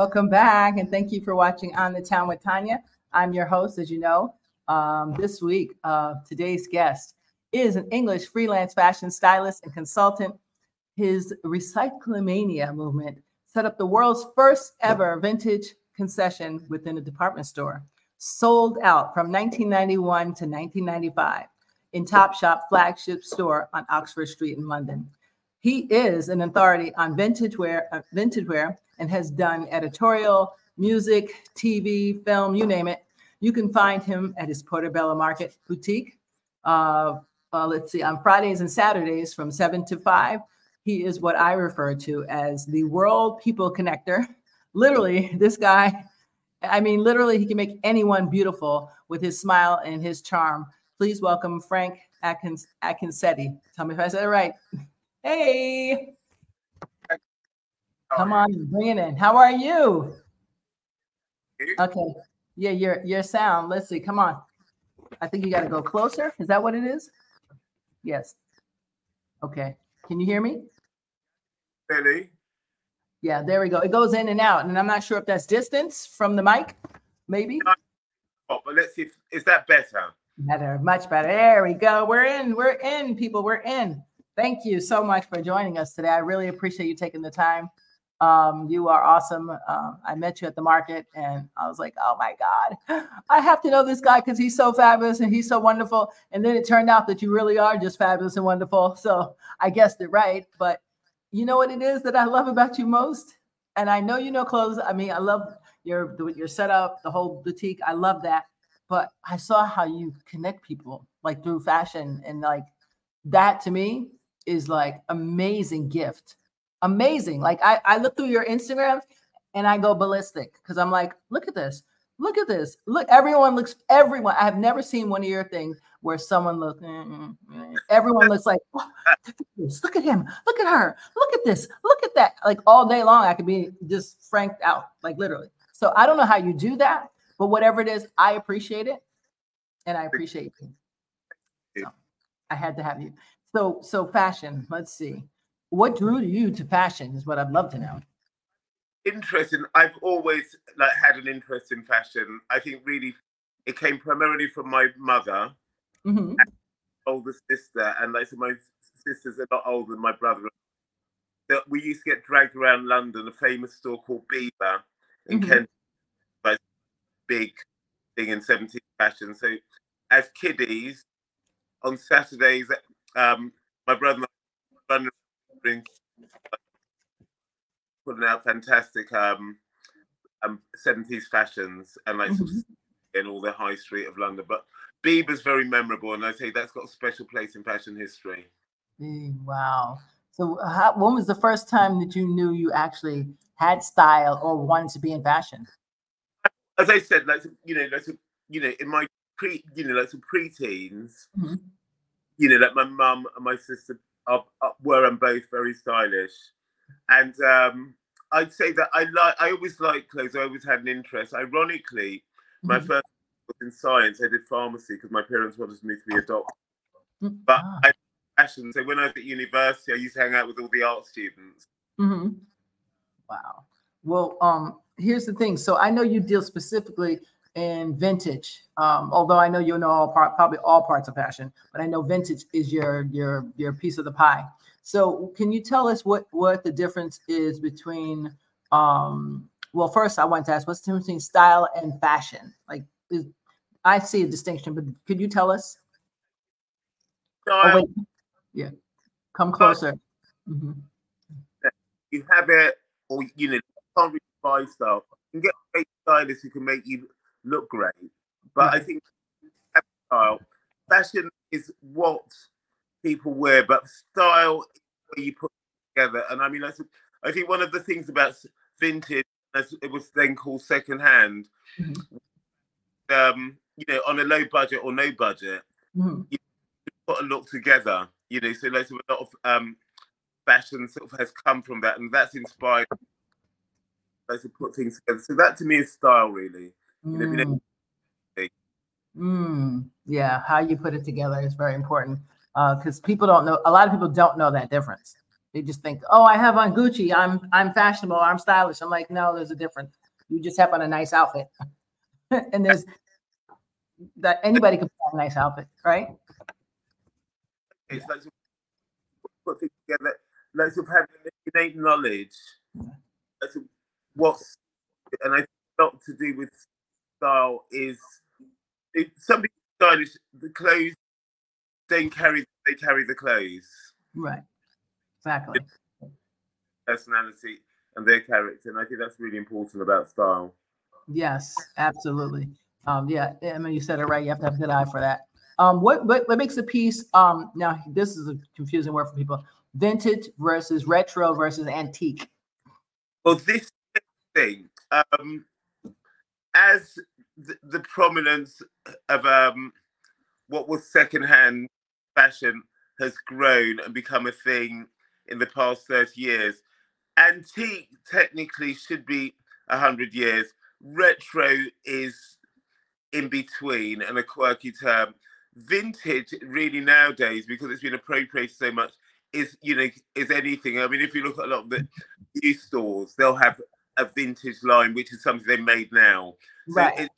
Welcome back, and thank you for watching On the Town with Tanya. I'm your host, as you know. Um, this week, uh, today's guest is an English freelance fashion stylist and consultant. His Recyclomania movement set up the world's first ever vintage concession within a department store, sold out from 1991 to 1995 in Topshop flagship store on Oxford Street in London. He is an authority on vintage wear, uh, vintage wear and has done editorial, music, TV, film, you name it. You can find him at his Portobello Market boutique. Uh, uh, let's see, on Fridays and Saturdays from 7 to 5. He is what I refer to as the world people connector. Literally, this guy, I mean, literally, he can make anyone beautiful with his smile and his charm. Please welcome Frank Atkins Atkinsetti. Tell me if I said it right. Hey. Come on, bring it in. How are you? Okay. Yeah, your your sound. Let's see. Come on. I think you got to go closer. Is that what it is? Yes. Okay. Can you hear me? Billy. Yeah, there we go. It goes in and out, and I'm not sure if that's distance from the mic. Maybe. Oh, but let's see. If, is that better? Better, much better. There we go. We're in. We're in, people. We're in. Thank you so much for joining us today. I really appreciate you taking the time. Um, you are awesome. Um, I met you at the market and I was like, oh my God, I have to know this guy because he's so fabulous and he's so wonderful. And then it turned out that you really are just fabulous and wonderful. So I guessed it right. But you know what it is that I love about you most? And I know you know clothes. I mean, I love your your setup, the whole boutique. I love that. But I saw how you connect people like through fashion and like that to me is like amazing gift amazing. Like I, I look through your Instagram and I go ballistic because I'm like, look at this. Look at this. Look, everyone looks, everyone. I have never seen one of your things where someone looks, mm, mm, everyone looks like, oh, look at this, look at him, look at her, look at this, look at that. Like all day long, I could be just franked out, like literally. So I don't know how you do that, but whatever it is, I appreciate it. And I appreciate you. So I had to have you. So, so fashion, let's see what drew you to fashion is what I'd love to know. Interesting. I've always like had an interest in fashion. I think really it came primarily from my mother, mm-hmm. older sister, and like so my sister's a lot older than my brother. That we used to get dragged around London, a famous store called Biba in mm-hmm. Kent, like big thing in 70s fashion. So as kiddies, on Saturdays, um, my brother and I putting out fantastic um, um 70s fashions and like mm-hmm. in all the high street of London. But Biba's very memorable, and I say that's got a special place in fashion history. Mm, wow. So, how, when was the first time that you knew you actually had style or wanted to be in fashion? As I said, like you know, like you know, in my pre, you know, like some pre-teens, mm-hmm. You know, like my mum and my sister are, are, were and both very stylish, and um, I'd say that I like I always liked clothes. I always had an interest. Ironically, my mm-hmm. first was in science. I did pharmacy because my parents wanted me to be a doctor. Mm-hmm. But ah. I fashion. So when I was at university, I used to hang out with all the art students. Mm-hmm. Wow. Well, um, here's the thing. So I know you deal specifically in vintage. Um, although I know you know all part, probably all parts of fashion, but I know vintage is your your your piece of the pie. So can you tell us what what the difference is between um well first I want to ask what's the difference between style and fashion? Like is, I see a distinction, but could you tell us? oh. Yeah. Come closer. Mm-hmm. You have it or you know, can't really buy stuff. You can get great stylists who can make you look great. But I think style, fashion is what people wear, but style is where you put together. And I mean, I, I think one of the things about vintage, as it was then called secondhand, mm-hmm. um, you know, on a low budget or no budget, mm-hmm. you put a look together. You know, so of a lot of um, fashion sort of has come from that, and that's inspired. Those to put things together. So that to me is style, really. Mm. Mm, yeah, how you put it together is very important because uh, people don't know. A lot of people don't know that difference. They just think, oh, I have on Gucci. I'm I'm fashionable. I'm stylish. I'm like, no, there's a difference. You just have on a nice outfit, and there's that anybody can put on a nice outfit, right? It's like put together, like sort of having innate knowledge. What's and I think a to do with style is if somebody stylish, the clothes don't carry they carry the clothes. Right. Exactly. Personality and their character. And I think that's really important about style. Yes, absolutely. Um, yeah, I mean you said it right. You have to have a good eye for that. Um, what, what what makes a piece? Um, now this is a confusing word for people. Vintage versus retro versus antique. Well, this thing, um, as the, the prominence of um, what was secondhand fashion has grown and become a thing in the past 30 years, antique technically should be 100 years. Retro is in between and a quirky term. Vintage, really nowadays, because it's been appropriated so much, is you know is anything. I mean, if you look at a lot of the new stores, they'll have a vintage line, which is something they made now. So Right. it,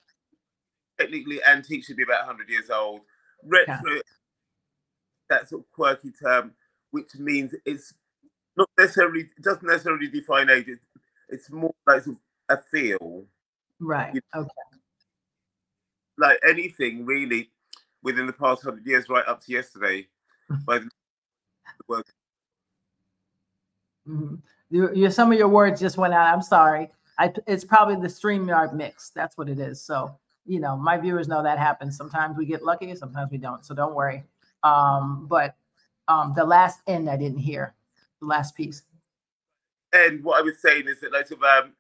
technically, antique should be about 100 years old. Retro, that sort of quirky term, which means it's not necessarily it doesn't necessarily define age. It's, it's more like sort of a feel, Right. You- Okay. like anything really within the past hundred years, right up to yesterday. By the hmm You, you, some of your words just went out. I'm sorry. I, it's probably the StreamYard mix. That's what it is. So, you know, my viewers know that happens. Sometimes we get lucky, sometimes we don't. So don't worry. Um, but um, the last end I didn't hear, the last piece. and what I was saying is that like sort of um,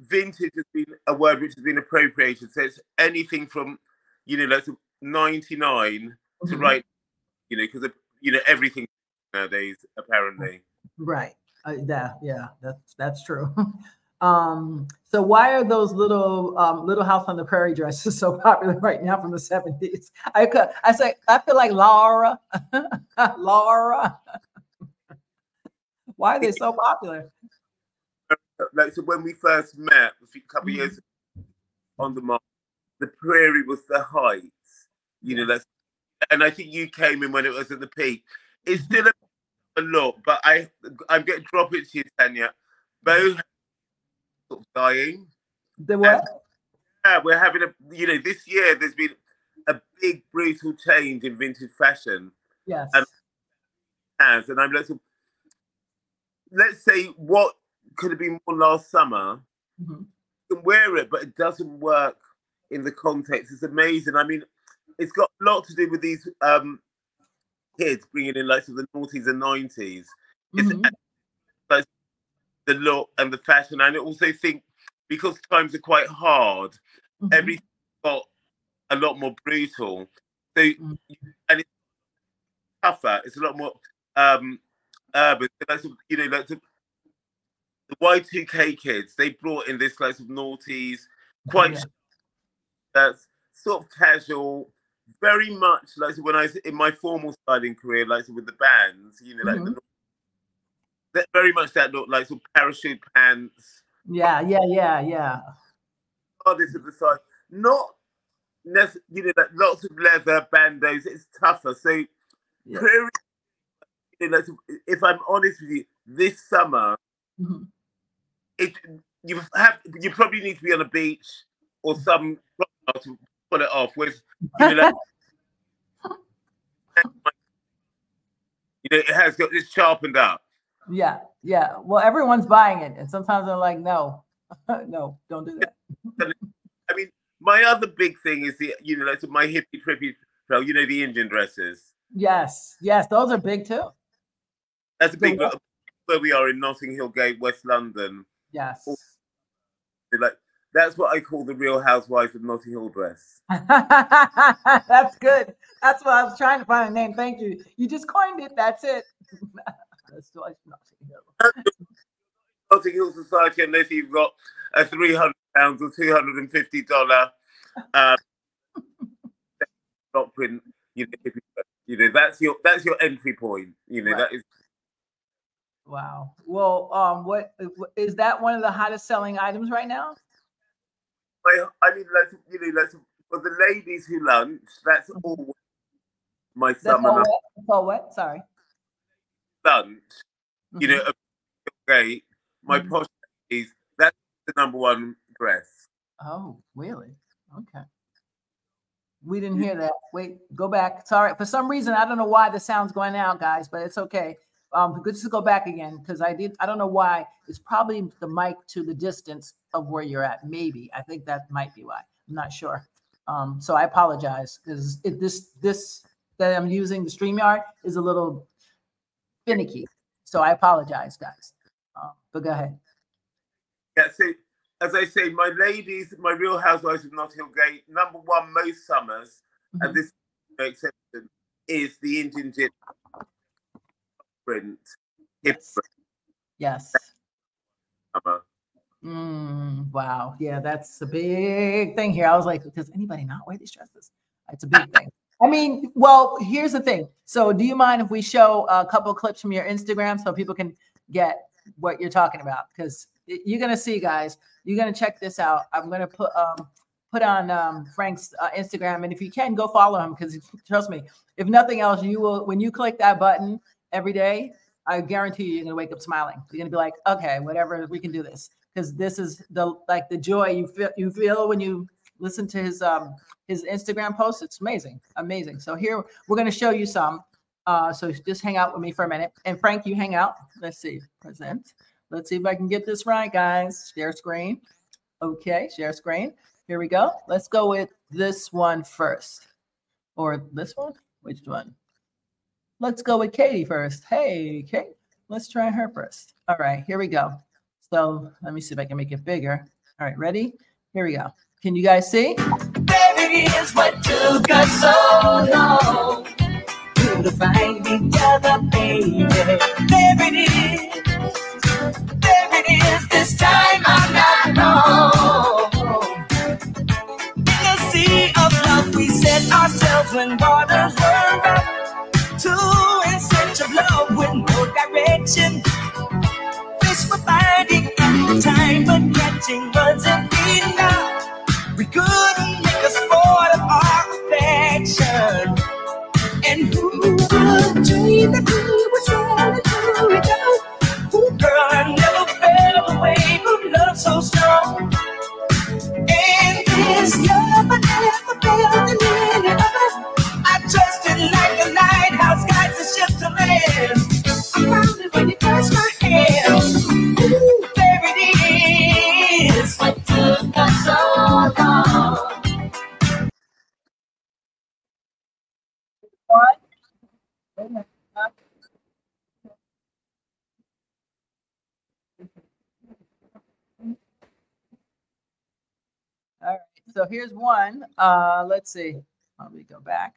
vintage has been a word which has been appropriated. So it's anything from you know like sort of 99 to right, you know, because you know everything nowadays apparently. Right. Uh, yeah, yeah, that's that's true. um, so why are those little um, little house on the prairie dresses so popular right now from the 70s? I I say I feel like Laura. Laura. why are they so popular? Like so when we first met a few couple of Mhm. years on the mark, the prairie was the height. You know, that's and I think you came in when it was at the peak. It's still a, a lot, but I I'm getting drop it to you, Tanya. Both sort of dying. The what? Yeah, we're having a you know this year there's been a big brutal change in vintage fashion Yes. and- has and I'm like so- let's say what could have been more last summer Mhm. you can wear it but it doesn't work in the context it's amazing I mean it's got a lot to do with these um kids bringing in like sort of the noughties and 90s it's Mhm. The look and the fashion and I also think because times are quite hard Mhm. everything got a lot more brutal. So Mm. and it's tougher. It's a lot more um urban. So That's you know like the, Y two K kids. They brought in this like sort of noughties, quite Yeah. that's sort of casual. Very much like when I was in my formal styling career, like with the bands, you know, like Mm-hmm. the, that very much that look like some parachute pants, yeah, yeah, yeah, yeah. hardest of the side. Not you know, like lots of leather bandos. It's tougher. So, Yeah. you know, if I'm honest with you, this summer, Mhm. it you have you probably need to be on a beach or some to pull it off. Whereas, you know, like, you know, it has got it's sharpened up. Yeah, yeah. Well, everyone's buying it, and sometimes they're like, "No, no, don't do that." I mean, my other big thing is the you know, like my hippie trippy trail. You know, the Indian dresses. Yes, yes, those are big too. That's a big what? where we are in Notting Hill Gate, West London. Yes. Like that's what I call the Real Housewives of Notting Hill dress. That's good. That's what I was trying to find a name. Thank you. You just coined it. That's it. That's twice Notting Hill. Notting Hill Society, unless you've got a three hundred pounds or two hundred and fifty dollar uh, print. You know, you know that's your that's your entry point. You know Right. that is Wow. Well, um, what is that one of the hottest selling items right now? I, I mean, like you know, like for the ladies who lunch, that's Mhm. all my That's summer all what? That's Sorry. You know, a great. My Mhm. posh ladies, that's the number one dress. Oh, really? Okay. We didn't hear that. Wait, go back. Sorry. For some reason, I don't know why the sound's going out, guys, but it's okay. Um, good to go back again because I did. I don't know why. It's probably the mic to the distance of where you're at. Maybe I think that might be why. I'm not sure. Um, so I apologize because this this that I'm using the Streamyard is a little finicky. So I apologize, guys. Um, but go ahead. Yeah, so as I say, my ladies, my real housewives of Notting Gate, number one most summers, Mhm. and this is no exception, is the Indian gin print. Yes. Yes. summer. Mm, wow. Yeah, that's a big thing here. I was like, does anybody not wear these dresses? It's a big thing. I mean, well, here's the thing. So, do you mind if we show a couple clips from your Instagram so people can get what you're talking about? Because you're gonna see, guys. You're gonna check this out. I'm gonna put um put on um Frank's uh, Instagram, and if you can, go follow him because trust me, if nothing else, you will when you click that button every day. I guarantee you, you're gonna wake up smiling. You're gonna be like, okay, whatever, we can do this because this is the like the joy you feel you feel when you listen to his um his Instagram post. It's amazing, amazing. So here we're gonna show you some. Uh, so just hang out with me for a minute, and Frank, you hang out. Let's see, present. Let's see if I can get this right, guys. Share screen. Okay, share screen. Here we go. Let's go with this one first, or this one. Which one? Let's go with Katie first. Hey, Kate. Let's try her first. All right, here we go. So let me see if I can make it bigger. All right, ready? Here we go. Can you guys see? Is what took us so long to find each other, baby. There it is. There it is. This time I'm not wrong. In the sea of love, we set ourselves when waters were rough. Two in search of love with no direction. Fish were finding ample time, but catching wasn't enough. We couldn't would dream that we all? Ooh, girl, I never fell away from love so strong. And this love I never felt So here's one. Uh, let's see. Let me go back.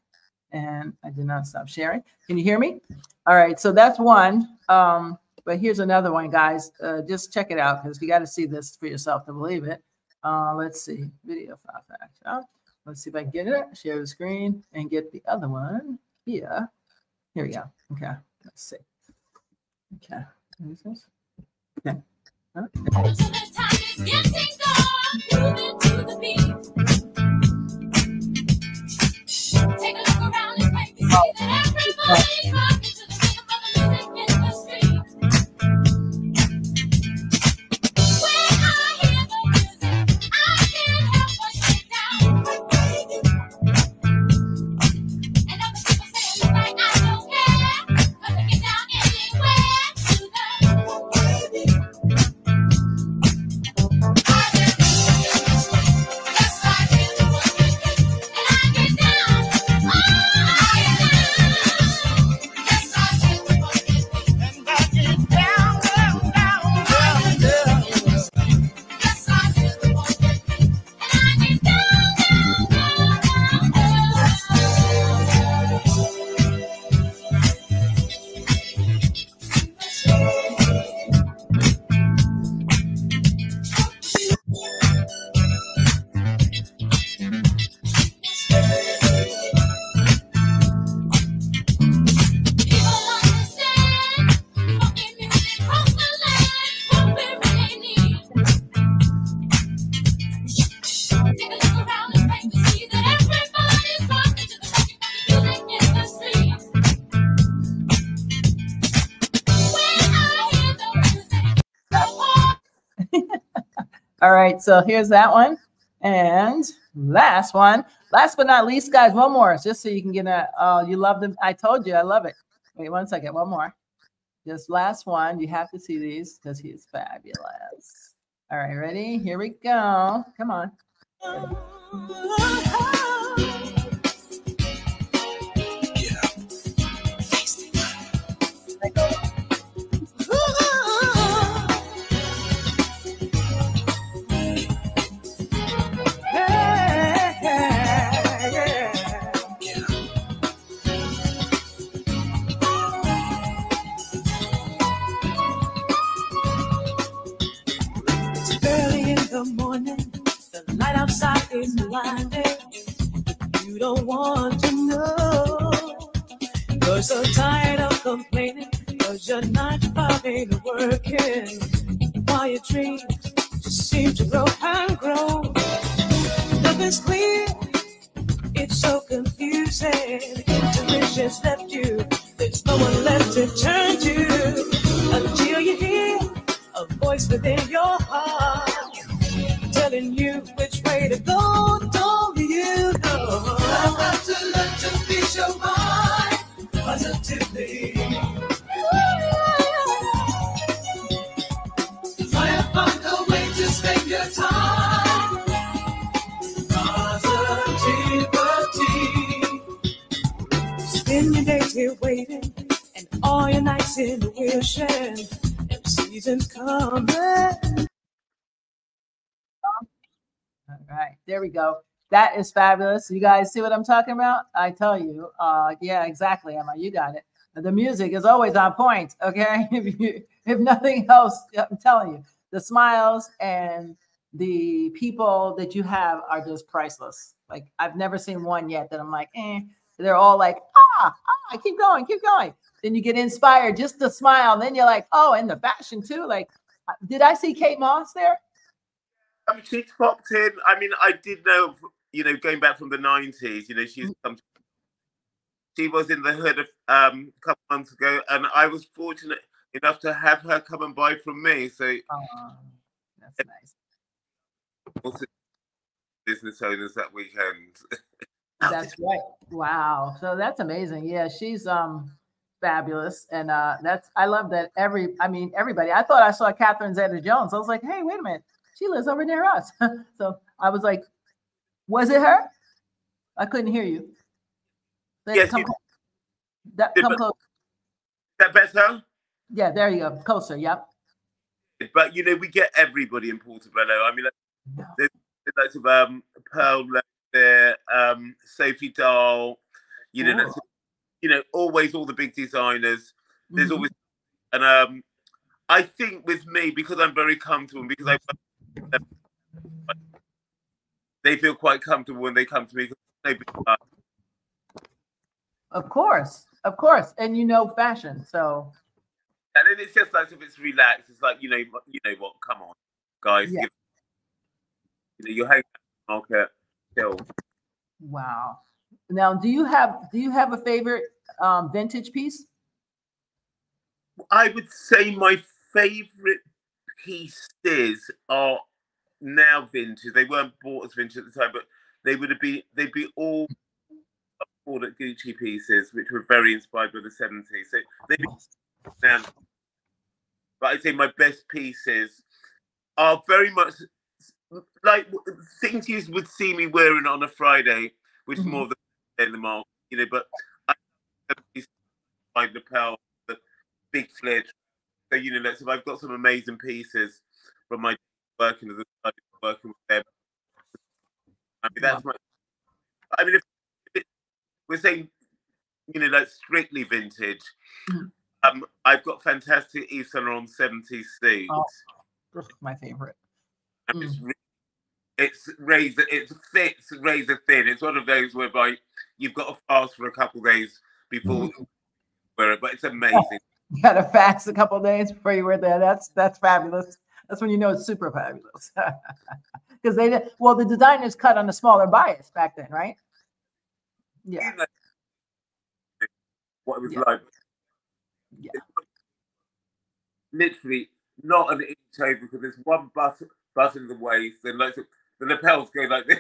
And I did not stop sharing. Can you hear me? All right. So that's one. Um, but here's another one, guys. Uh, just check it out because you got to see this for yourself to believe it. Uh, let's see. Video file factor. Let's see if I can get it. Share the screen and get the other one here. Here we go. Okay. Let's see. Okay. This? Okay. Okay. All right, so here's that one. And last one, last but not least, guys, one more, just so you can get a, oh, you love them. I told you, I love it. Wait one second, one more. This last one, you have to see these because he's fabulous. All right, ready? Here we go. Come on. It's is blinding. You don't want to know. You're so tired of complaining. Cause you're not fucking working. While your dreams just seem to grow and grow. Nothing's clear. It's so confusing. Intuition's left you. There's no one left to turn to. Until you hear a voice within your heart telling you way to go. Don't you know? I've got to learn to feed your mind positively. Spend your time. Positivity. Spend your days here waiting, and all your nights in wishing. And the seasons coming. All right, there we go. That is fabulous. You guys see what I'm talking about? I tell you, uh, yeah, exactly, Emma. You got it. The music is always on point. Okay, if you, if nothing else, I'm telling you, the smiles and the people that you have are just priceless. Like I've never seen one yet that I'm like, eh. They're all like, ah, ah, keep going, keep going. Then you get inspired just to smile. And Then you're like, oh, and the fashion too. Like, uh, did I see Kate Moss there? She popped in. I mean, I did know, you know, going back from the nineties. You know, she's Mm. come. She was in the hood a um, couple months ago, and I was fortunate enough to have her come and buy from me. So, Oh, that's nice. also business owners that weekend. That's right. Wow. So that's amazing. Yeah, she's um fabulous. And uh that's I love that every I mean everybody. I thought I saw Catherine Zeta Jones. I was like, hey, wait a minute. She lives over near us. so I was like, was it her? I couldn't hear you. Yes, come you- that, come close. That better? Yeah, there you go. Closer. Yep. But you know, we get everybody in Portobello. I mean, like, there's the likes of um, Pearl there, um, Sophie Dahl. You know, that's, you know, always all the big designers. There's Mhm. always, and um, I think with me because I'm very comfortable because I, they feel quite comfortable when they come to me. uh, Of course. Of course. And you know fashion. So And then it's just like if it's relaxed, it's like you know, you know what? Come on, guys, Yeah. give, you know, you're hanging out the market, still. wow. Now, do you have do you have a favorite um vintage piece? I would say my favourite pieces are now vintage. They weren't bought as vintage at the time, but they would have been they'd be all called at Gucci pieces, which were very inspired by the 70s. So they'd be now. But I'd say my best pieces are very much like things you would see me wearing on a Friday, which is more mm-hmm. of the in the market, you know. But I like lapel, the big flare. So you know, so I've got some amazing pieces from my working as a working with them. I mean, that's my. I mean, if, if we're saying, you know, like strictly vintage, Mhm. um, I've got fantastic Yves Saint Laurent 70s suits. Oh. My favorite. and it's re- it's razor it fits razor thin it's one of those whereby you've got to fast for a couple of days before Mm-hmm. you wear it but it's amazing You gotta fast a couple days before you wear that. That's that's fabulous. That's when you know it's super fabulous. Because they did well, the designers cut on a smaller bias back then, right? Yeah. What it was Yeah. like Yeah. literally not an inch over because there's one button button in the waist and like the lapels go like this.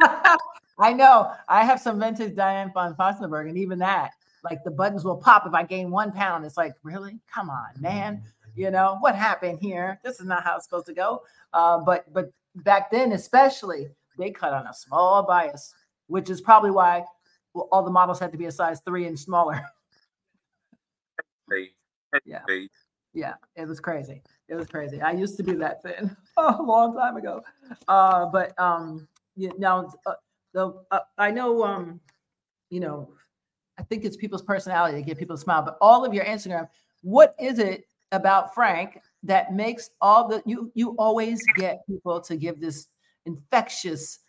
I know. I have some vintage Diane von Furstenberg, and even that, like the buttons will pop if I gain one pound. It's like, really? Come on, man. You know what happened here? This is not how it's supposed to go. Uh, but but back then, especially, they cut on a small bias, which is probably why well, all the models had to be a size three and smaller. Yeah. Yeah, it was crazy. It was crazy. I used to be that thin a long time ago. Uh, but um, you now uh, the uh, I know um, you know, I think it's people's personality to get people to smile. But all of your Instagram, what is it about Frank that makes all the you you always get people to give this infectious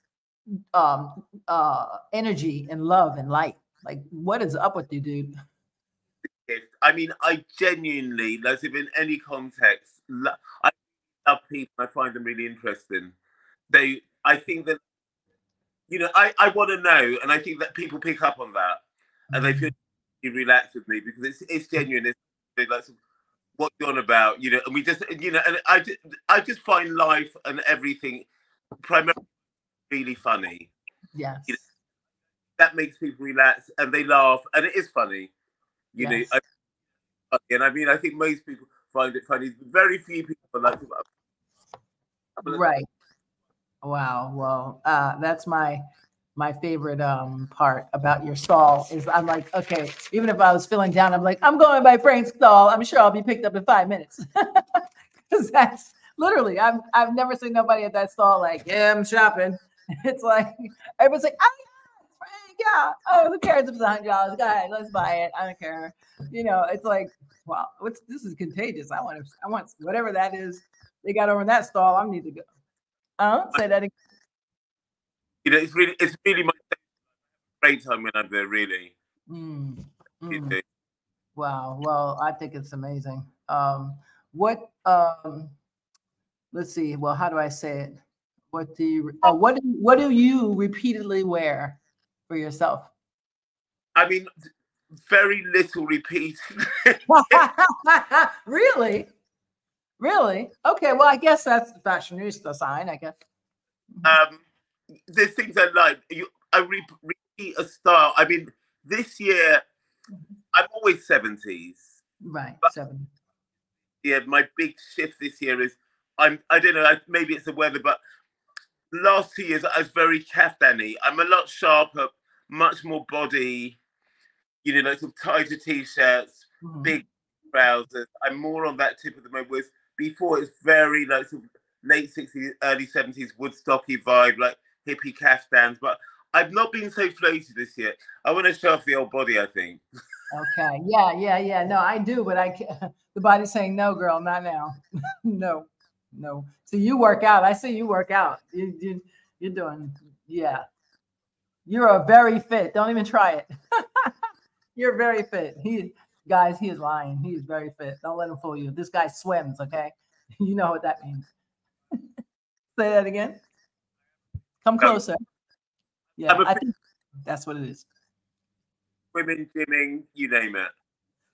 um uh energy and love and light? Like, what is up with you, dude? I mean, I genuinely, like, if in any context, I love people. I find them really interesting. They, I think that, you know, I, I want to know, and I think that people pick up on that, and they feel really relaxed with me because it's it's genuine. It's like what you're on about, you know, and we just, you know, and I just, I just find life and everything primarily really funny. Yes. You That makes people relax and they laugh, and it is funny. You Yes. know, I, and I mean, I think most people find it funny. Very few people like to. right wow well uh that's my my favorite um part about your stall is i'm like okay even if i was feeling down i'm like i'm going by frank's stall. I'm sure i'll be picked up in five minutes. Because that's literally i've i've never seen nobody at that stall like yeah i'm shopping. It's like everyone's like oh yeah Frank, yeah. Oh who cares if it's a hundred dollars? Go ahead let's buy it. I don't care. You know it's like wow what's this is contagious. I want to i want whatever that is they got over in that stall i need to go. I don't say that again. You know, it's really, it's really my great time when I'm there. Really, Mm, mm. Wow. Well, I think it's amazing. Um, what, um, let's see. Well, how do I say it? What do you, oh, what, what do you repeatedly wear for yourself? I mean, very little repeat. really? Really? Okay. Well, I guess that's the fashionista sign, I guess. um, there's things I like. You, I re- repeat a style. I mean, this year, I'm always 70s. Right. Seven. yeah, my big shift this year is I'm I don't know, I, maybe it's the weather, but last two years I was very kaftani. I'm a lot sharper, much more body, you know, like some tighter t-shirts, Mhm. big trousers. I'm more on that tip of the moment. Whereas before it's very like sort of late 60s, early 70s Woodstocky vibe, like hippie kaftans. But I've not been so floaty this year. I want to show off the old body, I think. Okay. Yeah. Yeah. Yeah. No, I do, but I can't. The body's saying, no, girl, not now. no, no. So you work out. I see you work out. You, you, you're doing, yeah. You're a very fit. Don't even try it. you're very fit. He, guys, he is lying. He is very fit. Don't let him fool you. This guy swims. Okay. You know what that means. Say that again. Come closer. Yeah. I'm a I fit- think that's what it is. Women, gymming, you name it.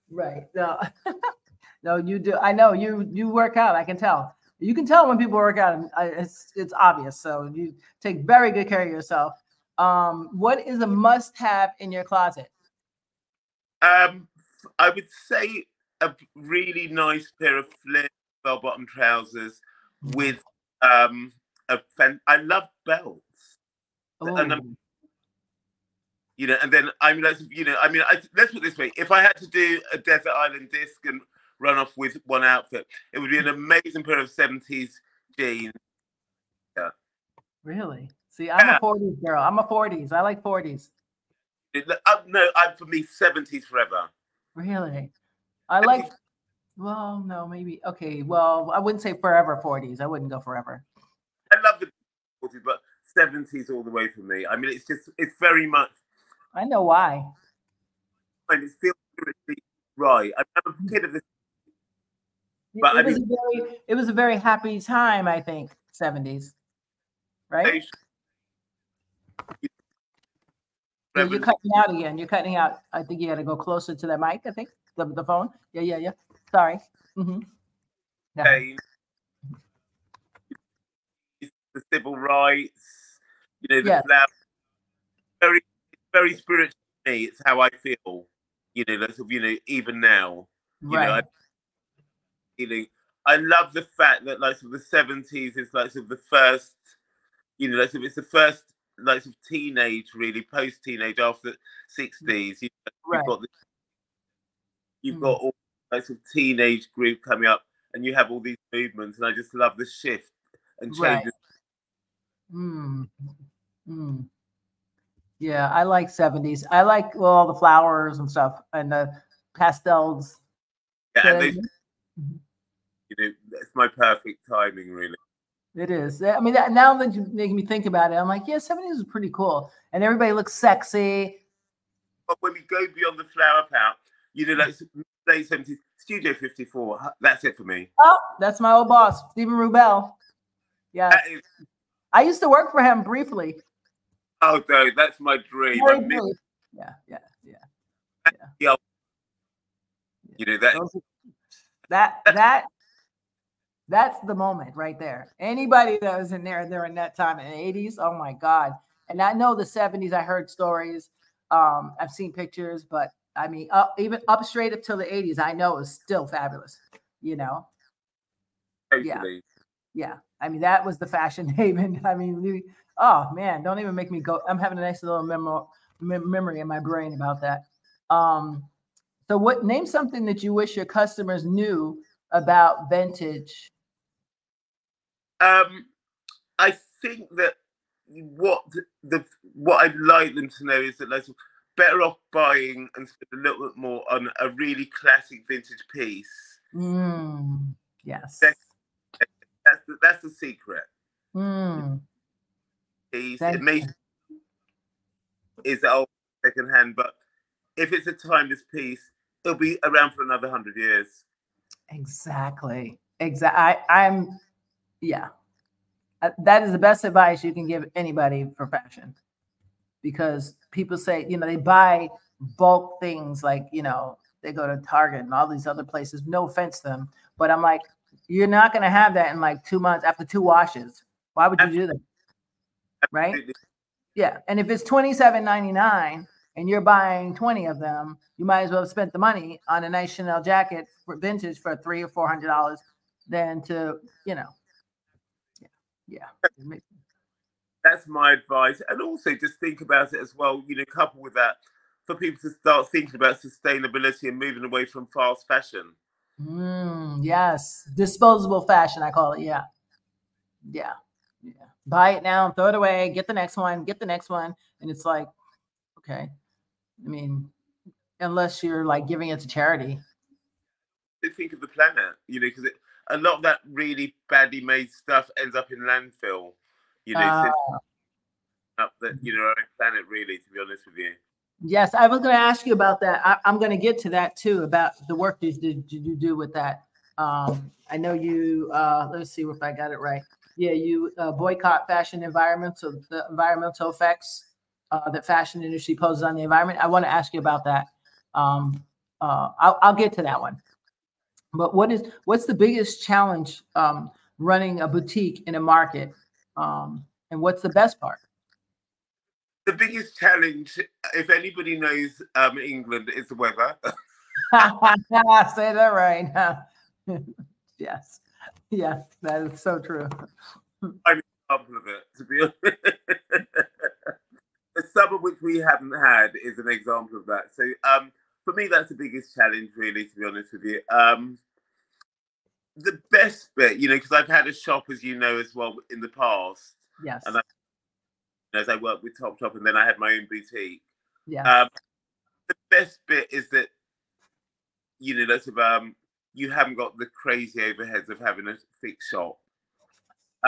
Right. No, no, you do. I know you. You work out. I can tell. You can tell when people work out. and, uh, It's it's obvious. So you take very good care of yourself. Um, what is a must-have in your closet? Um, f- I would say a really nice pair of flare bell-bottom trousers with um fan. I love belts, and I'm- you know. And then I mean, let's you know, I mean, I, let's put this way: if I had to do a desert island disc and run off with one outfit, it would be an amazing pair of seventies jeans. Yeah. really? See, I'm Yeah. a 40s girl. I'm a 40s. I like 40s. It- uh, no, I'm for me seventies forever. Really? I like. Well, no, maybe. Okay. Well, I wouldn't say forever 40s. I wouldn't go forever. I love the 40s, but seventies all the way for me. I mean, it's just it's very much. I know why. and it feels right. I'm a kid of this. It- But I it was a very, it was a very happy time, I think, 70s. Right? Yeah, you're cutting out again. You're cutting out. I think you got to go closer to that mic. I think the, the phone. Yeah, yeah, yeah. Sorry. hmm Yeah. change, the civil rights, you know, the Yeah. flower. Very, very spiritual to me. It's how I feel. You know, that's you know, even now. You know, I, Right. feeling. I love the fact that like sort of the seventies is like sort of the first, you know, like sort of it's the first like sort of teenage, really post teenage after sixties. You know, Right. You've got the, you've Mm. got all like sort of teenage group coming up, and you have all these movements, and I just love the shift and Right. Mm. Mm. Yeah, I like 70s. I like well, all the flowers and stuff and the pastels. Yeah, and they, you know, it's my perfect timing, really. It is. I mean, that, now that you make me think about it, I'm like, yeah, 70s is pretty cool. And everybody looks sexy. But when we go beyond the flower pout, you know, like late seventies, Studio Fifty Four. That's it for me. Oh, that's my old boss, Stephen Rubell. Yeah. I used to work for him briefly. oh no, that's my dream. Very I miss brief. Yeah, yeah, yeah. you know that. That that that's the moment right there. Anybody that was in there during that time in the 80s, oh my God. And I know the 70s, I heard stories. Um, I've seen pictures, but I mean, up even up straight up till the 80s, I know is still fabulous, you know. yeah. Yeah. I mean, that was the fashion haven. I mean, we, oh man, don't even make me go. I'm having a nice little memo, mem- memory in my brain about that. Um, so what name something that you wish your customers knew about vintage? Um, I think that what the what I'd like them to know is that like better off buying and spend a little bit more on a really classic vintage piece. Mm, yes. That's- That's the, that's the secret. Mm, Thank it may is old second hand, but if it's a timeless piece, it'll be around for another hundred years. exactly. Exactly. I'm, yeah. Uh, That is the best advice you can give anybody for fashion because people say, you know, they buy bulk things like, you know, they go to Target and all these other places. No offense to them, but I'm like, you're not going to have that in like two months after two washes. Why would you do that? Right? Yeah. And if it's twenty seven ninety nine and you're buying 20 of them, you might as well have spent the money on a nice Chanel jacket for vintage for three or four hundred dollars than to, you know. Yeah. Yeah. That's my advice. And also just think about it as well, you know, coupled with that, for people to start thinking about sustainability and moving away from fast fashion. Mm, yes. Disposable fashion, I call it. Yeah. Yeah. Yeah. Buy it now, throw it away, get the next one, get the next one. And it's like, okay. I mean, unless you're like giving it to charity. To think of the planet, you know, because a lot of that really badly made stuff ends up in landfill, you know, Uh, up the, you know, our own planet, really, to be honest with you. Yes, I was going to ask you about that. I, I'm going to get to that too about the work you did, you do with that. Um, I know you. Uh, let's see if I got it right. Yeah, you uh, boycott fashion environmental the environmental effects uh, that fashion industry poses on the environment. I want to ask you about that. Um, uh, I'll, I'll get to that one. But what is what's the biggest challenge um, running a boutique in a market, um, and what's the best part? The biggest challenge, if anybody knows um, England, is the weather. Say that right. yes. Yes, that is so true. I'm an example of it, to be honest. the summer which we haven't had is an example of that. So um, for me, that's the biggest challenge, really, to be honest with you. Um, the best bit, you know, because I've had a shop, as you know, as well in the past, Yes. And as I worked with Topshop, and then I had my own boutique. Yeah. Um, the best bit is that you know, that's of um, you haven't got the crazy overheads of having a fixed shop.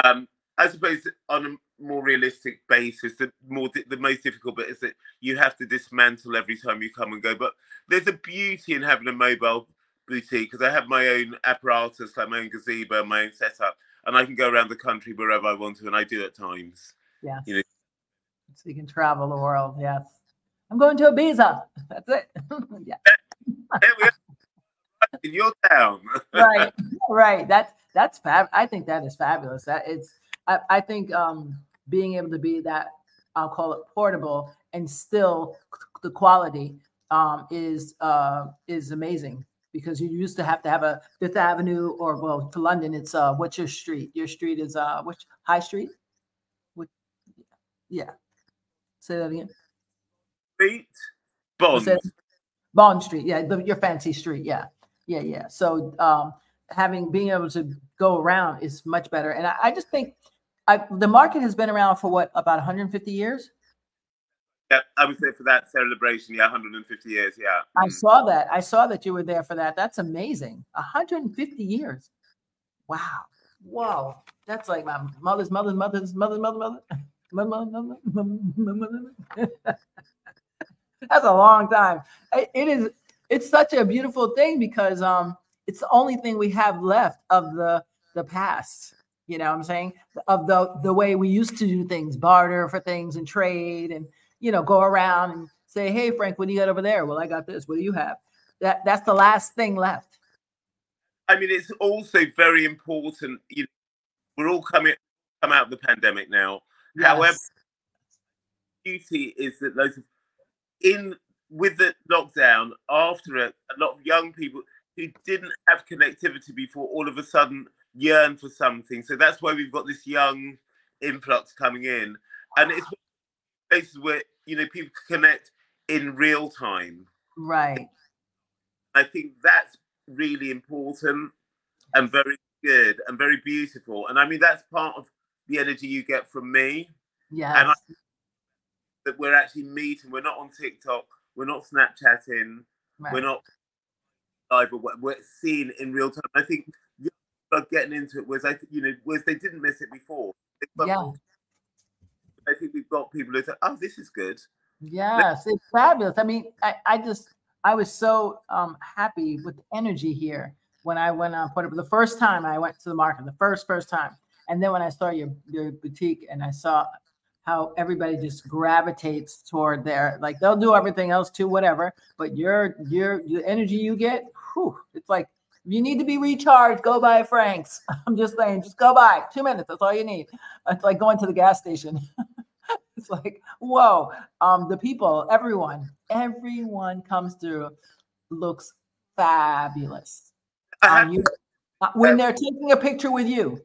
Um, I suppose on a more realistic basis, the more di- the most difficult bit is that you have to dismantle every time you come and go. But there's a beauty in having a mobile boutique because I have my own apparatus, like my own gazebo, my own setup, and I can go around the country wherever I want to, and I do at times. yes. you know- So you can travel the world. Yes. I'm going to Ibiza. That's it. yeah. There we are. in your town. right right that's that's fab i think that is fabulous that it's i, I think um being able to be that i'll call it portable and still the quality um is uh is amazing because you used to have to have a fifth avenue or well to london it's uh what's your street your street is uh which high street what yeah say that again Beat Bond. Bond Street, yeah, the, your fancy street, yeah, yeah, yeah. So um, having being able to go around is much better, and I, I just think I, the market has been around for what about 150 years. Yeah, I would say for that celebration, yeah, 150 years, yeah. I Mm. saw that. I saw that you were there for that. That's amazing. 150 years. Wow. Whoa. That's like my mother's mother's mother's mother's mother mother. That's a long time. It is. It's such a beautiful thing because um, it's the only thing we have left of the the past. You know what I'm saying? Of the the way we used to do things, barter for things and trade and you know, go around and say, "Hey, Frank, what do you got over there?" Well, I got this. What do you have? That that's the last thing left. I mean, it's also very important. You know, we're all coming come out of the pandemic now. However, beauty is that those in with the lockdown after it, a lot of young people who didn't have connectivity before all of a sudden yearn for something. So that's why we've got this young influx coming in, and it's places where you know people connect in real time. right. I think that's really important and very good and very beautiful. And I mean that's part of the energy you get from me. Yes. that we're actually meeting. We're not on TikTok. We're not Snapchatting. right. We're not live. But we're, seeing in real time. I think are getting into it. was, I, think, you know, was they didn't miss it before. They- Yeah. I think we've got people who say, "Oh, this is good." Yes, it's fabulous. I mean, I, I just I was so um happy with the energy here when I went on put it the first time I went to the market, the first first time. And then when I saw your your boutique and I saw how everybody just gravitates toward there, like they'll do everything else too, whatever. But your your the energy you get, whew, it's like you need to be recharged, go buy Frank's. I'm just saying, just go buy two minutes. That's all you need. It's like going to the gas station. it's like, whoa. Um, the people, everyone, everyone comes through, looks fabulous. Um, you, uh, when they're taking a picture with you,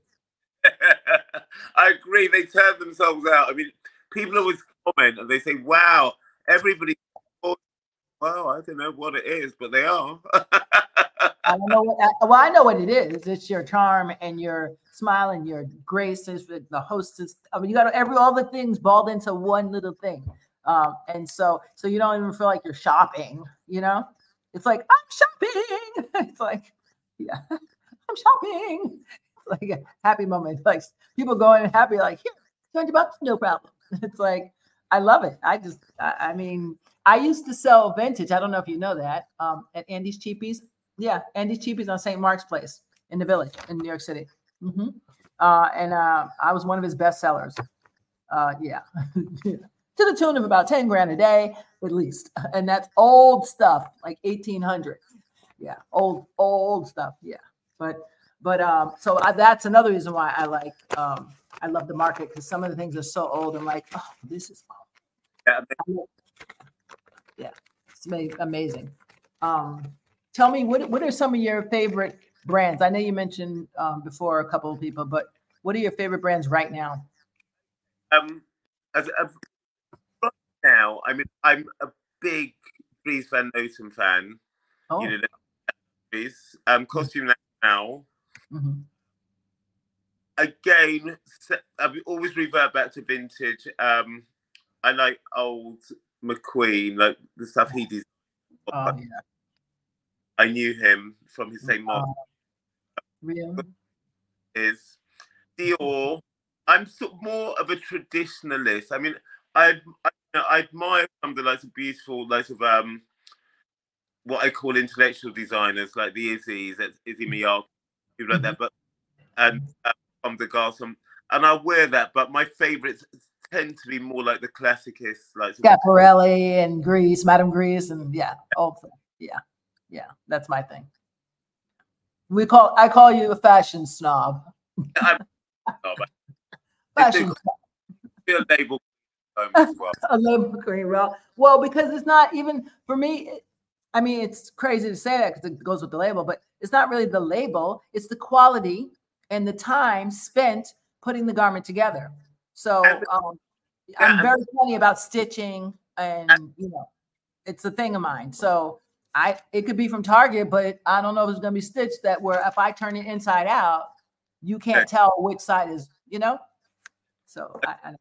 I agree. They turn themselves out. I mean, people always comment and they say, "Wow, everybody." Well, I don't know what it is, but they are. I don't know what. I, well, I know what it is. It's your charm and your smile and your grace. Is the hostess. I mean, you got every all the things balled into one little thing, um, and so so you don't even feel like you're shopping. You know, it's like I'm shopping. it's like, yeah, I'm shopping. Like a happy moment. Like people going happy, like here, twenty bucks, no problem. It's like I love it. I just, I, I mean, I used to sell vintage. I don't know if you know that um, at Andy's Cheapies. Yeah, Andy's Cheapies on St. Mark's Place in the Village in New York City. hmm Uh, and uh, I was one of his best sellers. Uh, yeah, to the tune of about ten grand a day at least, and that's old stuff, like eighteen hundred. Yeah, old old stuff. Yeah, but but um, so I, that's another reason why I like um, I love the market because some of the things are so old. I'm like, oh, this is Yeah, yeah, it's amazing. Um, tell me what what are some of your favorite brands? I know you mentioned um, before a couple of people, but what are your favorite brands right now? um, as, right now, I mean, I'm a big Dries Van Noten fan. Oh, You know, um, costume now. Mhm. Again, I always revert back to vintage. Um, I like old McQueen, like the stuff he did. oh yeah, I knew him from his same Mark real. is Dior. I'm sort of more of a traditionalist. I mean, I I, you know, I admire some of the of beautiful, lots of um, what I call intellectual designers, like the Issey's, Issey Miyake, people like that. But and uh, Comme des Garçons, and I wear that. But my favourites tend to be more like the classicists, like Schiaparelli and Grès, Madame Grès, and yeah, stuff. Yeah, yeah, that's my thing. We call I call you a fashion snob. I'm, oh, Fashion feel label um, as well. a label queen, well, well, because it's not even for me. I mean, it's crazy to say that because it goes with the label, but it's not really the label. It's the quality and the time spent putting the garment together. So um, I'm very funny about stitching, and you know, it's a thing of mine. So I, it could be from Target, but I don't know if it's going to be stitched that where if I turn it inside out, you can't tell which side is, you know. So I, I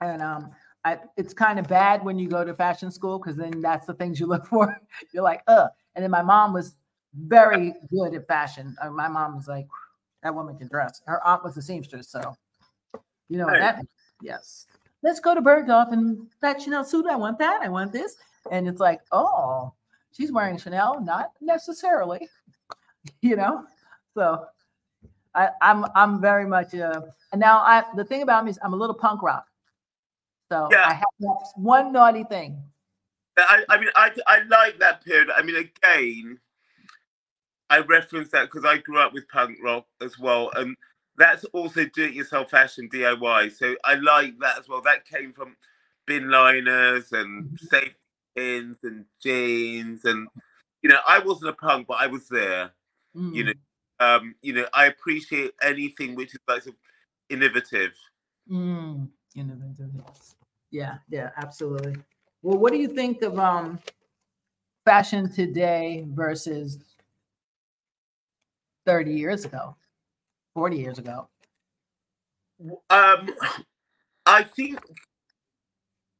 and um, I, it's kind of bad when you go to fashion school because then that's the things you look for. You're like, uh. And then my mom was very good at fashion. Uh, my mom was like, that woman can dress. Her aunt was a seamstress, so you know what Right. that. Yes. Let's go to Bergdorf and that Chanel suit. I want that. I want this. And it's like, oh, she's wearing Chanel, not necessarily, you know. So I, I'm I'm very much uh and now I the thing about me is I'm a little punk rock. So Yeah. I have that one naughty thing. I, I mean, I, I like that period. I mean, again, I reference that because I grew up with punk rock as well, and that's also do-it-yourself fashion DIY. So I like that as well. That came from bin liners and safety pins and jeans, and you know, I wasn't a punk, but I was there. You know, um, you know, I appreciate anything which is like sort of innovative. Mm, innovative, yes. Yeah, yeah, absolutely. Well, what do you think of um fashion today versus 30 years ago, 40 years ago? Um, I think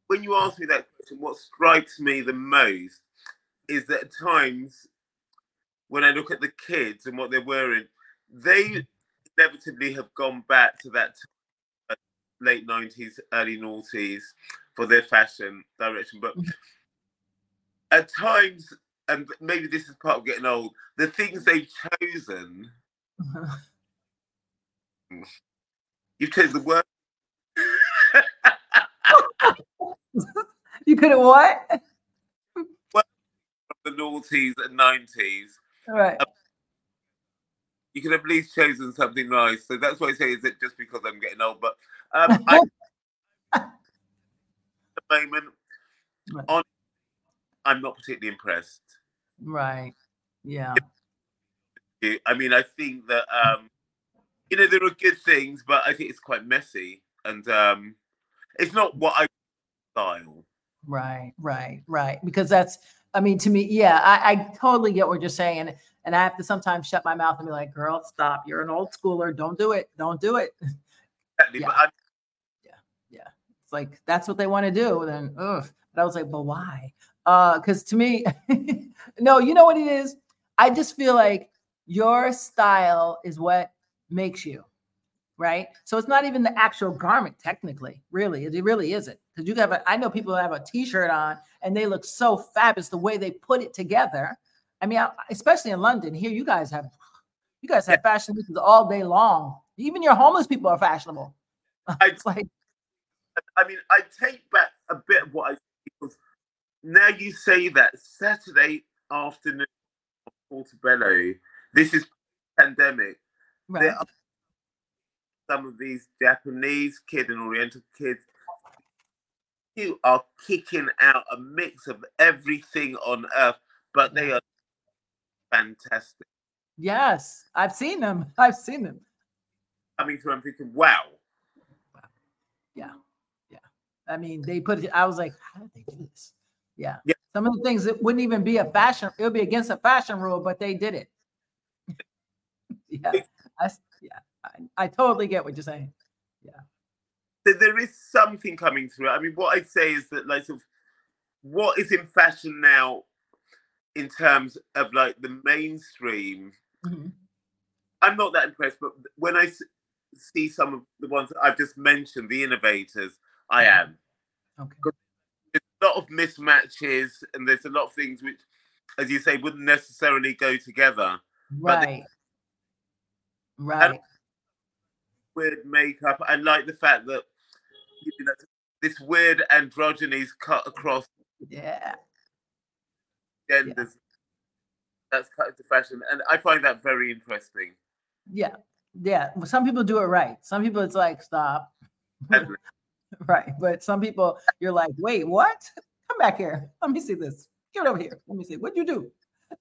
when you ask me that question, what strikes me the most is that at times when I look at the kids and what they're wearing, they inevitably have gone back to that late 90s, early noughties for their fashion direction. But Mhm. at times, and maybe this is part of getting old, the things they've chosen, you've chosen the word. you could have what? the noughties and nineties, Right. you could have at least chosen something nice. So that's why I say is it just because I'm getting old, but um, I, at the moment, Right. on, I'm not particularly impressed. Right. Yeah. I mean, I think that um, you know there are good things, but I think it's quite messy, and um, it's not what I style. Right, right, right. Because that's, I mean, to me, yeah, I, I totally get what you're saying. And, and I have to sometimes shut my mouth and be like, girl, stop. You're an old schooler. Don't do it. Don't do it. Exactly, Yeah. But like, that's what they want to do. Then, ugh. But I was like, but why? Uh, because to me, no, you know what it is? I just feel like your style is what makes you. Right. So it's not even the actual garment, technically, really. It really isn't. Because you have a, I know people have a t-shirt on and they look so fabulous the way they put it together. I mean, I- especially in London, here you guys have you guys have fashion all day long. Even your homeless people are fashionable. I- it's like, I mean, I take back a bit of what I because now you say that Saturday afternoon on Portobello, this is pandemic. right. There are some of these Japanese kids and Oriental kids who are kicking out a mix of everything on earth, but they are fantastic. Yes, I've seen them. I've seen them. Coming through, I'm thinking, wow. Yeah. I mean, they put it. I was like, how did they do this? Yeah. Yeah. Some of the things that wouldn't even be a fashion. It would be against a fashion rule, but they did it. yeah. I, s- yeah. I, I totally get what you're saying. So there is something coming through. I mean, what I'd say is that, like, sort of, what is in fashion now, in terms of like the mainstream, Mhm. I'm not that impressed. But when I see some of the ones that I've just mentioned, the innovators, I am. Okay. There's a lot of mismatches, and there's a lot of things which, as you say, wouldn't necessarily go together. Right. Right. Weird makeup. I like the fact that you know, this weird androgyny is cut across Yeah. genders. that's cut into fashion, and I find that very interesting. Yeah, yeah. Well, Some people do it right. Some people it's like stop. Right, but some people you're like, wait, what? Come back here. Let me see this. Get over here. Let me see. What'd you do?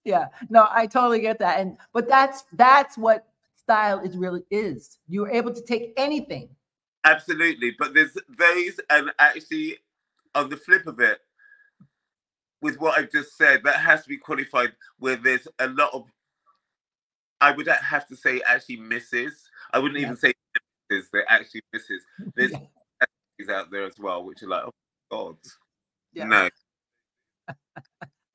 Yeah. No, I totally get that. And but that's that's what style is really is. You're able to take anything. Absolutely, but there's those, and actually, on the flip of it, with what I've just said, that has to be qualified. Where there's a lot of, I would have to say, actually misses. I wouldn't even say misses. They're actually misses. There's things out there as well, which are like, oh God, Yeah. no.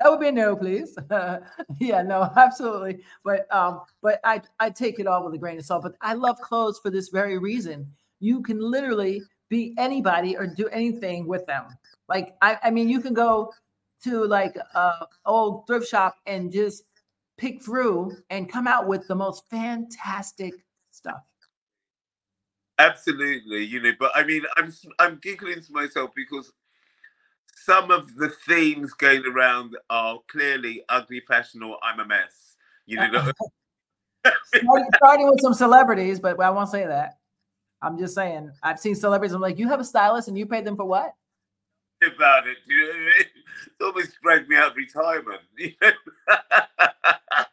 That would be a no, please. yeah, no, absolutely. But um, but I I take it all with a grain of salt. But I love clothes for this very reason. You can literally be anybody or do anything with them. Like I, I mean, you can go to like a old thrift shop and just pick through and come out with the most fantastic stuff. Absolutely, you know, but I mean, I'm I'm giggling to myself because some of the themes going around are clearly ugly fashion or I'm a mess. You know, starting, starting with some celebrities, but I won't say that. I'm just saying. I've seen celebrities. I'm like, you have a stylist and you paid them for what? about it. You know what I mean? It's almost dragged me out of retirement. You know?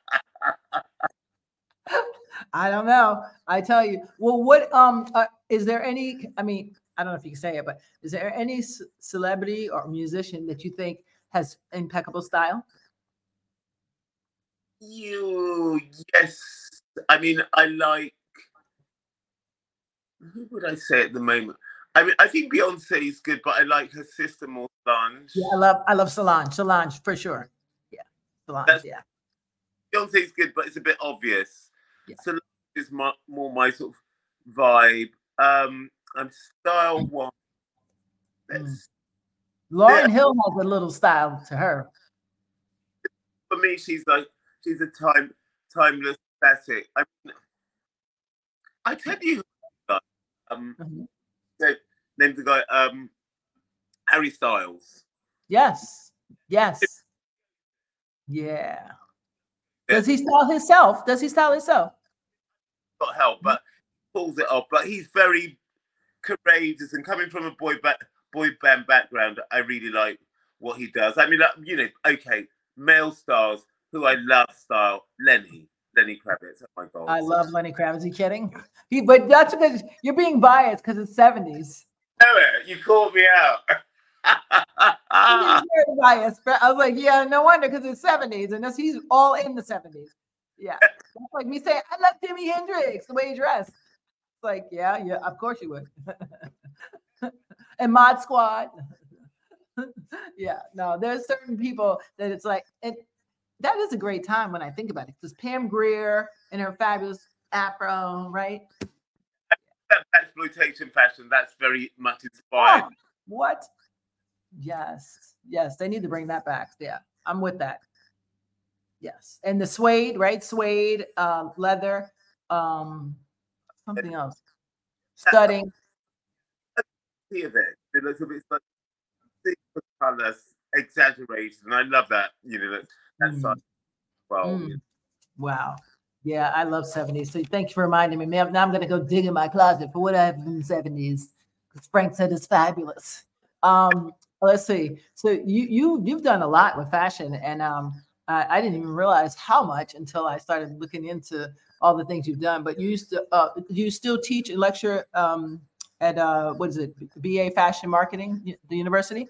I don't know. I tell you. Well, what um uh, is there any? I mean, I don't know if you can say it, but is there any c- celebrity or musician that you think has impeccable style? you yes. I mean, I like. Who would I say at the moment? I mean, I think Beyonce is good, but I like her sister more, Solange. Yeah, I love I love Solange. Solange for sure. Yeah, Solange. That's- yeah. Beyonce's good, but it's a bit obvious. Yeah. Solange is my, more my sort of vibe. Um, and style one. Mm. Let's- Lauryn Hill has a little style to her. For me, she's like she's a time timeless classic. I mean, I tell you, who I like. um, Mhm. so, named the guy um, Harry Styles. Yes. Yes. Yeah. Does he style himself? Does he style himself? Got help, but pulls it off. But he's very courageous and coming from a boy boy band background, I really like what he does. I mean, uh, you know, okay, male stars who I love style Lenny, Lenny Kravitz. Oh my god, I love Lenny Kravitz. Is he kidding? He, but that's because you're being biased because it's 70s. know it. You called me out. Biased. But I was like, yeah, no wonder because it's 70s and he's all in the 70s. Yeah. That's like me saying, I love Jimi Hendrix, the way he dressed. It's like, yeah, yeah, of course you would. and Mod Squad. yeah, no, there's certain people that it's like, and that is a great time when I think about it. Because Pam Grier and her fabulous afro, right? that exploitation fashion. That's very much inspired. Oh, what? Yes, yes, they need to bring that back. Yeah, I'm with that. Yes, and the suede, right? Suede, um, leather, um, something else, studding. See of it. It looks a bit like super colours, exaggerated, and I love that. You know, that that Mm. Well, Mm. Wow. Yeah, I love 70s. So thank you for reminding me. Now now I'm going to go dig in my closet for what I have in the 70s because Frank said it's fabulous. Um, let's see. So you you you've done a lot with fashion, and um, I, I didn't even realize how much until I started looking into all the things you've done. But you used to uh, you still teach and lecture um, at uh, what is it, BA Fashion Marketing, the university?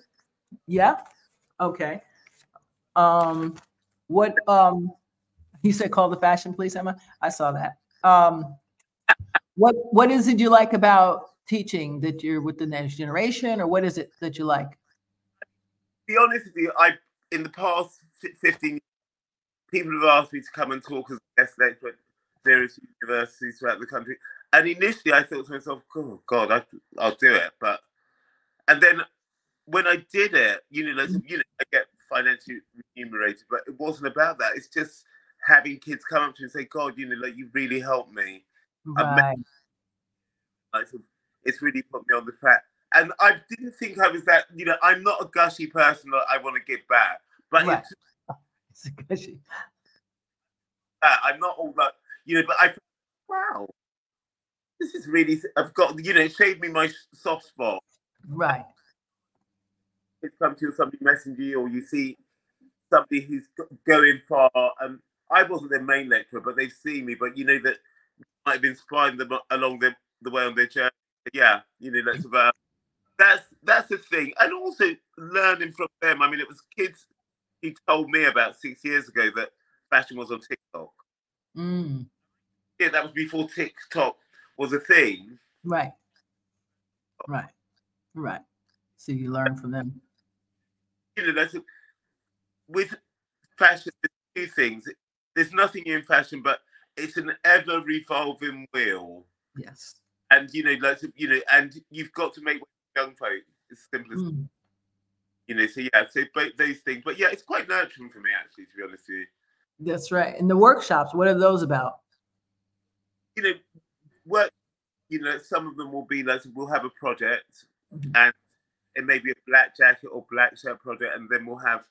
Yeah. Okay. Um, what um, you said call the fashion police, Emma. I saw that. Um, what what is it you like about teaching that you're with the next generation, or what is it that you like? be honest with you, I in the past 15 years, people have asked me to come and talk as a guest lecturer at various universities throughout the country. And initially, I thought to myself, "Oh God, I, I'll do it." But and then when I did it, you know, like, you know, I get financially remunerated, but it wasn't about that. It's just having kids come up to me and say, "God, you know, like you really helped me." Right. Like, it's really put me on the track. And I didn't think I was that. You know, I'm not a gushy person that I want to give back, but Right. it's It's a gushy. I'm not all that, you know, but I, wow, this is really, I've got, you know, it showed me my soft spot. Right. It's come to you, somebody messaging you, or you see somebody who's going far. And I wasn't their main lecturer, but they've seen me, but you know, that might have inspired them along the, the way on their journey. Yeah, you know, that's about, uh, that's, that's the thing. And also learning from them. I mean, it was kids who told me about six years ago that fashion was on TikTok. Mm, Yeah, that was before TikTok was a thing. right. Right. Right. So you learn from them. You know, that's with fashion. There's two things. There's nothing in fashion, but it's an ever revolving wheel. Yes. And you know, like you know, and you've got to make young folk. It's simple as Mm, you know. So yeah, so both those things. But yeah, it's quite nurturing for me actually, to be honest with you. that's right. And the workshops, what are those about? you know, work, you know, some of them will be like we'll have a project Mhm. and it may be a black jacket or black shirt project, and then we'll have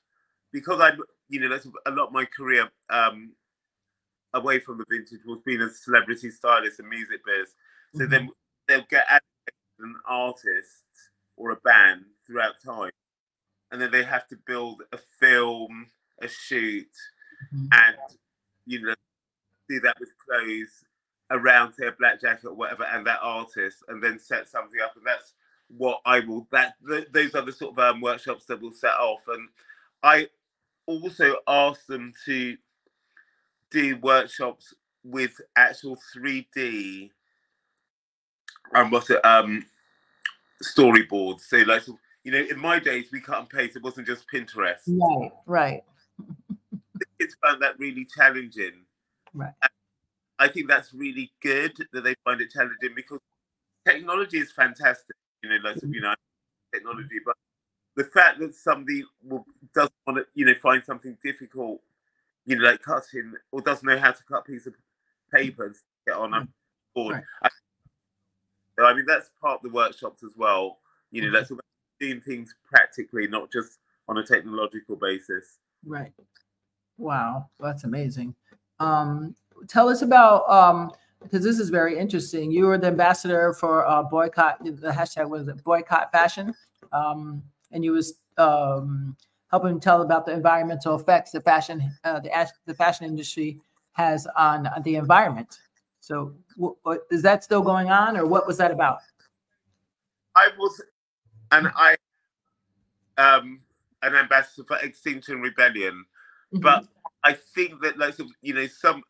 because I'm, you know, that's a lot of my career um away from the vintage was being a celebrity stylist and music biz. So then they'll get an artist or a band throughout time, and then they have to build a film, a shoot, Mhm. and you know do that with clothes around a black jacket or whatever and that artist and then set something up and that's what i will that th- those are the sort of um, workshops that will set off and i also ask them to do workshops with actual 3d and what's it um storyboards so like you know in my days we cut and paste it wasn't just pinterest Right. Right. kids found that really challenging. Right. And I think that's really good that they find it challenging because technology is fantastic. You know, lots of you know technology, but the fact that somebody will, doesn't want to, you know, find something difficult, you know, like cutting or doesn't know how to cut a piece of paper and stick it on a board. Right. I, I mean, that's part of the workshops as well. You know, Mhm. that's doing things practically, not just on a technological basis. Right. Wow, that's amazing. Um, tell us about um, because this is very interesting. You were the ambassador for uh, boycott. The hashtag was it boycott fashion, um, and you was um, helping tell about the environmental effects the fashion uh, the the fashion industry has on the environment. So, what, is that still going on, or what was that about? I was, and I, um, an ambassador for Extinction Rebellion, Mm-hmm. but I think that, like, you know, some,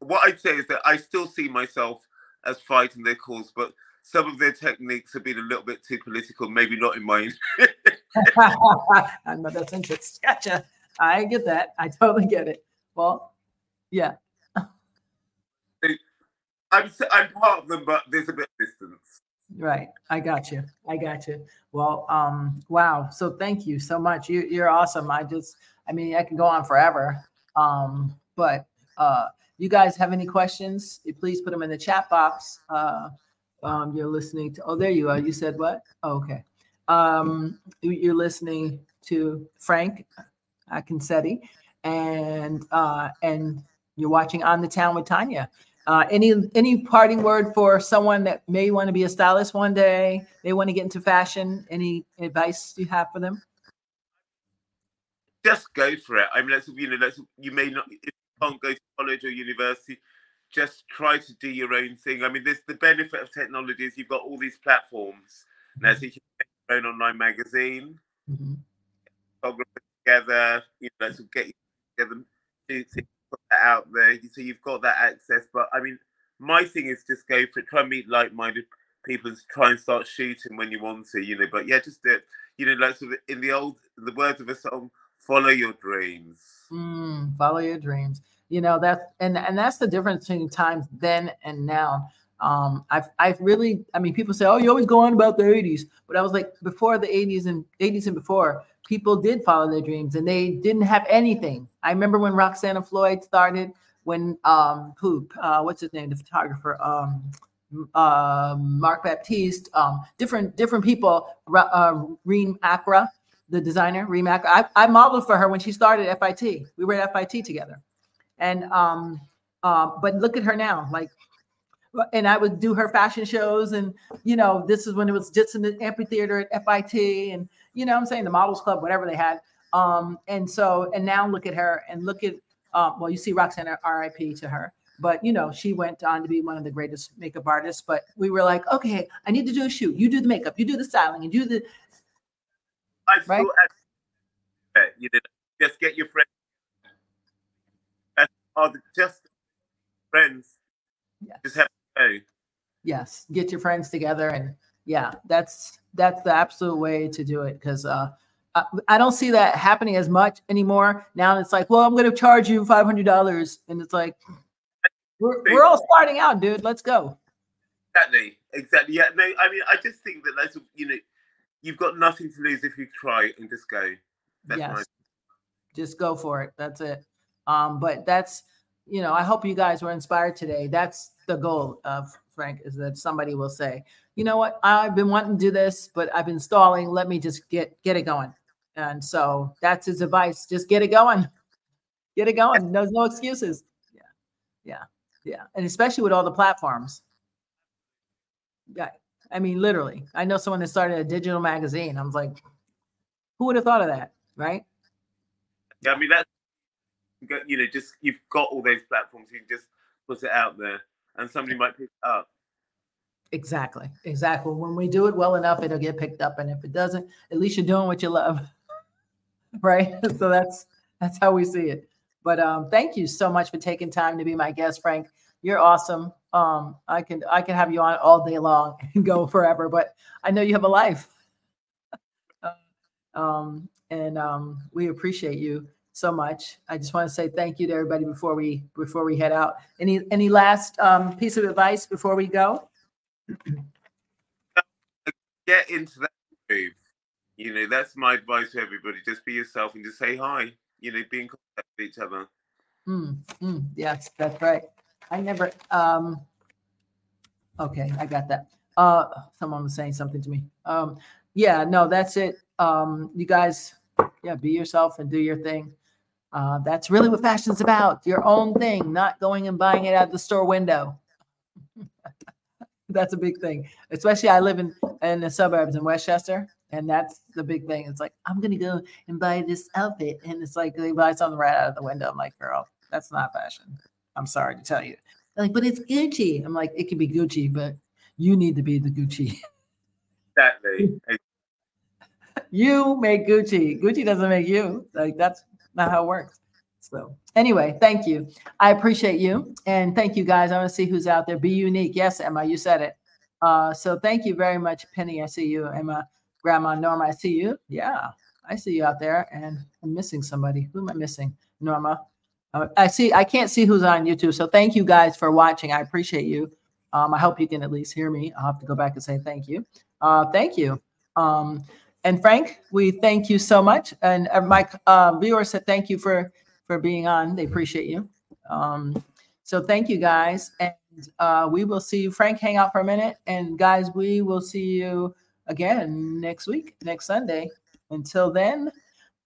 what I'd say is that I still see myself as fighting their cause, but some of their techniques have been a little bit too political, maybe not in mine. I know that's interesting. Gotcha. I get that. I totally get it. Well, yeah. I'm, I'm part of them, but there's a bit of distance. Right. I got you. I got you. Well, um, wow. So thank you so much. You you're awesome. I just I mean I can go on forever. Um, but uh you guys have any questions? Please put them in the chat box. Uh um you're listening to oh there you are. You said what? Oh, okay. Um you- you're listening to Frank Akinsete and uh and you're watching On the Town with Tanya. Uh, any any parting word for someone that may want to be a stylist one day? They want to get into fashion. Any advice you have for them? Just go for it. I mean, that's, you know, that's, you may not, if you can't go to college or university, just try to do your own thing. I mean, there's the benefit of technology is you've got all these platforms. Now, so you can make your own online magazine, Mhm. photographer together, you know, to get you together, shoot it, put that out there. So you've got that access. But I mean, my thing is just go for it. Try and meet like-minded people. and Try and start shooting when you want to, you know. But yeah, just do it. You know, like sort of in the old, the words of a song, follow your dreams. Mm, follow your dreams. You know that's and and that's the difference between times then and now. Um, I've I've really, I mean, people say, "Oh, you always go on about the '80s," but I was like, before the '80s and '80s and before, people did follow their dreams, and they didn't have anything. I remember when Roxana Floyd started, when um, who, uh, what's his name, the photographer, um, uh, Marc Baptiste, um, different different people, uh, Reem Acra, the designer, Reem Acra. I, I modeled for her when she started FIT. We were at FIT together, and um, Um, but look at her now, like, and I would do her fashion shows, and you know, this is when it was just in the amphitheater at FIT, and you know, I'm saying the Models Club, whatever they had. Um, and so, and now look at her, and look at, um, well, you see Roxanne, RIP to her, but you know, she went on to be one of the greatest makeup artists. But we were like, okay, I need to do a shoot. You do the makeup, you do the styling, and do the I Right. add, you know, just get your friends. Are just friends? yes. Just have to yes get your friends together and yeah that's that's the absolute way to do it because uh I, don't see that happening as much anymore. Now it's like well i'm going to charge you $500 and it's like we're, we're all starting out dude. Let's go. Exactly. Exactly. Yeah. No, I mean, I just think that that's you know, you've got nothing to lose if you try and just go. That's yes. my just go for it. That's it. Um but that's you know i hope you guys were inspired today. That's the goal of frank is that somebody will say you know what? I've been wanting to do this but i've been stalling. Let me just get get it going and so that's his advice just get it going get it going there's no excuses yeah yeah yeah and especially with all the platforms yeah i mean literally i know someone that started a digital magazine i was like who would have thought of that right Yeah, I mean that's you you know, just you've got all those platforms. You just put it out there, and somebody might pick it up. Exactly. Exactly. When we do it well enough, it'll get picked up. And if it doesn't, at least you're doing what you love. right. So that's that's how we see it. But um, thank you so much for taking time to be my guest, Frank. You're awesome. Um, I can I can have you on all day long and go forever, but I know you have a life. um, and um, we appreciate you so much. I just want to say thank you to everybody before we before we head out. Any any last um, piece of advice before we go? Get into that groove. You know, that's my advice to everybody. Just be yourself and just say hi. You know, be in contact with each other. Mm, mm, yes, that's right. I never, um, okay, I got that. Uh, someone was saying something to me. Um, yeah, no, that's it. Um, you guys, yeah, be yourself and do your thing. Uh, that's really what fashion's about. Your own thing, not going and buying it out the store window. that's a big thing. Especially I live in, in the suburbs in Westchester. And that's the big thing. It's like, I'm gonna go and buy this outfit. And it's like they buy something right out of the window. I'm like, girl, that's not fashion. I'm sorry to tell you. They're like, but it's Gucci. I'm like, it can be Gucci, but you need to be the Gucci. Exactly. you make Gucci. Gucci doesn't make you. Like that's not how it works. So anyway, thank you. I appreciate you. And thank you guys. I want to see who's out there. Be unique. Yes, Emma, you said it. Uh, so thank you very much, Penny. I see you, Emma, Grandma Norma. I see you. Yeah, I see you out there. And I'm missing somebody. Who am I missing? Norma. Uh, I see. I can't see who's on YouTube. So thank you guys for watching. I appreciate you. Um, I hope you can at least hear me. I'll have to go back and say thank you. Uh, thank you. Um, and Frank, we thank you so much. And uh, my uh, viewers said thank you for for being on. They appreciate you. Um, so thank you guys, and uh, we will see you. Frank, hang out for a minute, and guys, we will see you again next week, next Sunday. Until then,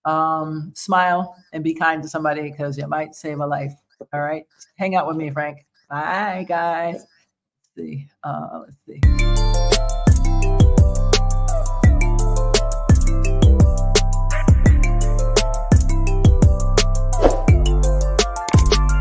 um, smile and be kind to somebody because it might save a life. All right, hang out with me, Frank. Bye, guys. Let's see, uh, let's see.